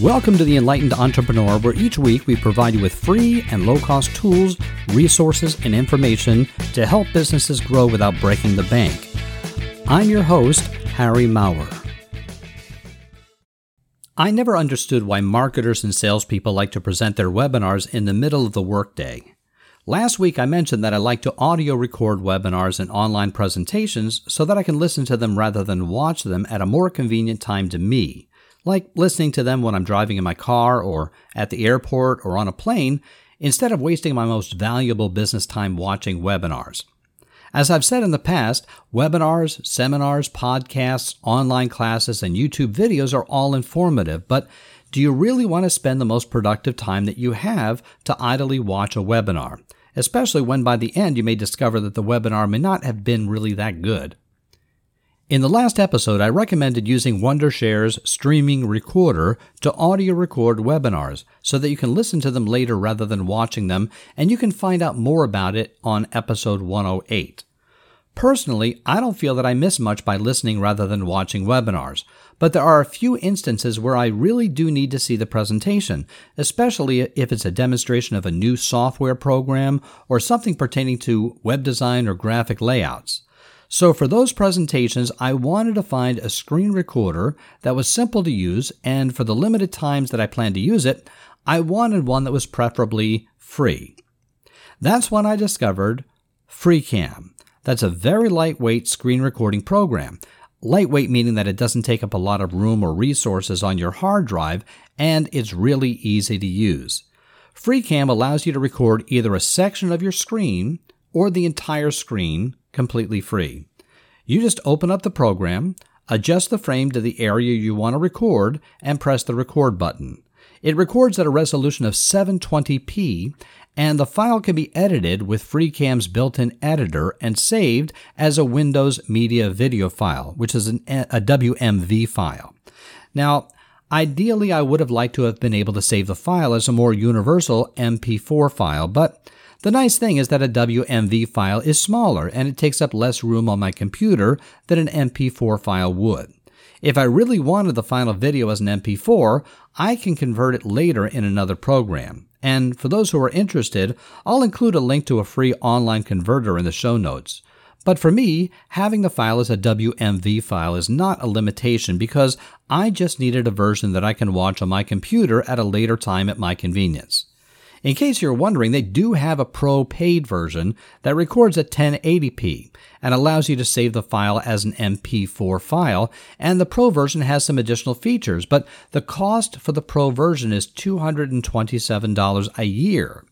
Welcome to the Enlightened Entrepreneur, where each week we provide you with free and low cost tools, resources, and information to help businesses grow without breaking the bank. I'm your host, Harry Maurer. I never understood why marketers and salespeople like to present their webinars in the middle of the workday. Last week I mentioned that I like to audio record webinars and online presentations so that I can listen to them rather than watch them at a more convenient time to me like listening to them when I'm driving in my car or at the airport or on a plane, instead of wasting my most valuable business time watching webinars. As I've said in the past, webinars, seminars, podcasts, online classes, and YouTube videos are all informative, but do you really want to spend the most productive time that you have to idly watch a webinar? Especially when by the end you may discover that the webinar may not have been really that good. In the last episode, I recommended using Wondershare's streaming recorder to audio record webinars so that you can listen to them later rather than watching them, and you can find out more about it on episode 108. Personally, I don't feel that I miss much by listening rather than watching webinars, but there are a few instances where I really do need to see the presentation, especially if it's a demonstration of a new software program or something pertaining to web design or graphic layouts. So for those presentations, I wanted to find a screen recorder that was simple to use, and for the limited times that I plan to use it, I wanted one that was preferably free. That's when I discovered FreeCam. That's a very lightweight screen recording program. Lightweight meaning that it doesn't take up a lot of room or resources on your hard drive, and it's really easy to use. FreeCam allows you to record either a section of your screen or the entire screen completely free. You just open up the program, adjust the frame to the area you want to record, and press the record button. It records at a resolution of 720p, and the file can be edited with FreeCam's built in editor and saved as a Windows Media Video file, which is an, a WMV file. Now, ideally, I would have liked to have been able to save the file as a more universal MP4 file, but the nice thing is that a WMV file is smaller and it takes up less room on my computer than an MP4 file would. If I really wanted the final video as an MP4, I can convert it later in another program. And for those who are interested, I'll include a link to a free online converter in the show notes. But for me, having the file as a WMV file is not a limitation because I just needed a version that I can watch on my computer at a later time at my convenience. In case you're wondering, they do have a pro paid version that records at 1080p and allows you to save the file as an MP4 file, and the pro version has some additional features, but the cost for the pro version is $227 a year.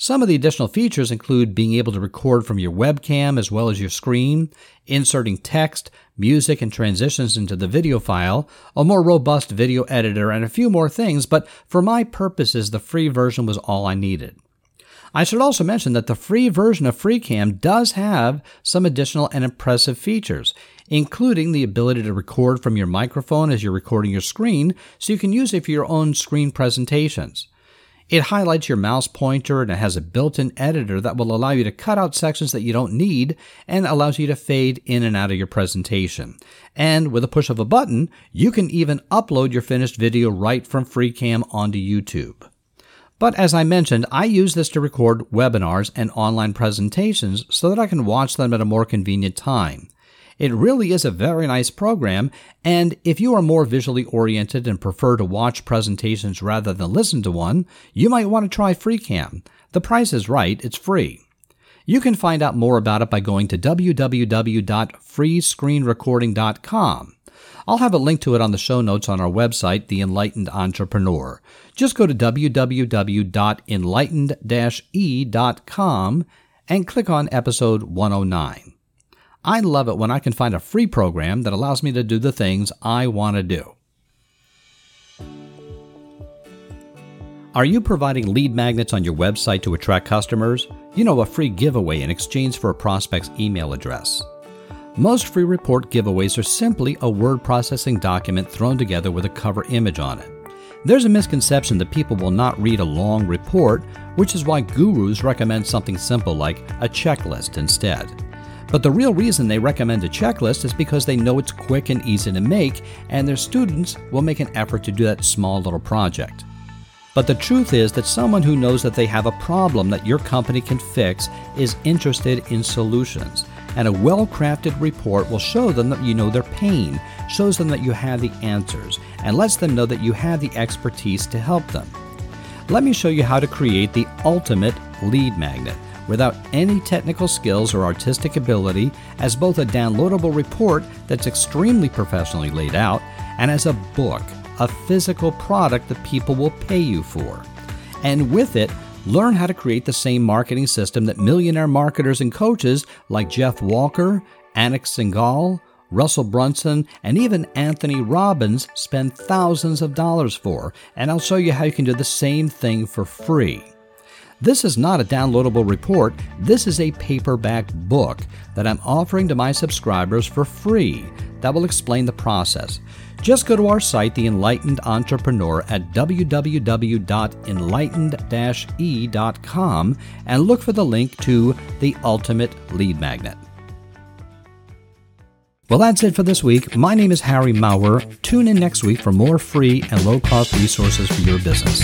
Some of the additional features include being able to record from your webcam as well as your screen, inserting text, music, and transitions into the video file, a more robust video editor, and a few more things, but for my purposes, the free version was all I needed. I should also mention that the free version of FreeCam does have some additional and impressive features, including the ability to record from your microphone as you're recording your screen so you can use it for your own screen presentations. It highlights your mouse pointer and it has a built in editor that will allow you to cut out sections that you don't need and allows you to fade in and out of your presentation. And with a push of a button, you can even upload your finished video right from FreeCam onto YouTube. But as I mentioned, I use this to record webinars and online presentations so that I can watch them at a more convenient time. It really is a very nice program, and if you are more visually oriented and prefer to watch presentations rather than listen to one, you might want to try FreeCam. The price is right, it's free. You can find out more about it by going to www.freescreenrecording.com. I'll have a link to it on the show notes on our website, The Enlightened Entrepreneur. Just go to www.enlightened-e.com and click on episode 109. I love it when I can find a free program that allows me to do the things I want to do. Are you providing lead magnets on your website to attract customers? You know, a free giveaway in exchange for a prospect's email address. Most free report giveaways are simply a word processing document thrown together with a cover image on it. There's a misconception that people will not read a long report, which is why gurus recommend something simple like a checklist instead. But the real reason they recommend a checklist is because they know it's quick and easy to make, and their students will make an effort to do that small little project. But the truth is that someone who knows that they have a problem that your company can fix is interested in solutions. And a well crafted report will show them that you know their pain, shows them that you have the answers, and lets them know that you have the expertise to help them. Let me show you how to create the ultimate lead magnet without any technical skills or artistic ability as both a downloadable report that's extremely professionally laid out and as a book, a physical product that people will pay you for. And with it, learn how to create the same marketing system that millionaire marketers and coaches like Jeff Walker, Anik Singal, Russell Brunson, and even Anthony Robbins spend thousands of dollars for. And I'll show you how you can do the same thing for free. This is not a downloadable report, this is a paperback book that I'm offering to my subscribers for free that will explain the process. Just go to our site, The Enlightened Entrepreneur, at www.enlightened-e.com and look for the link to The Ultimate Lead Magnet. Well, that's it for this week. My name is Harry Maurer. Tune in next week for more free and low cost resources for your business.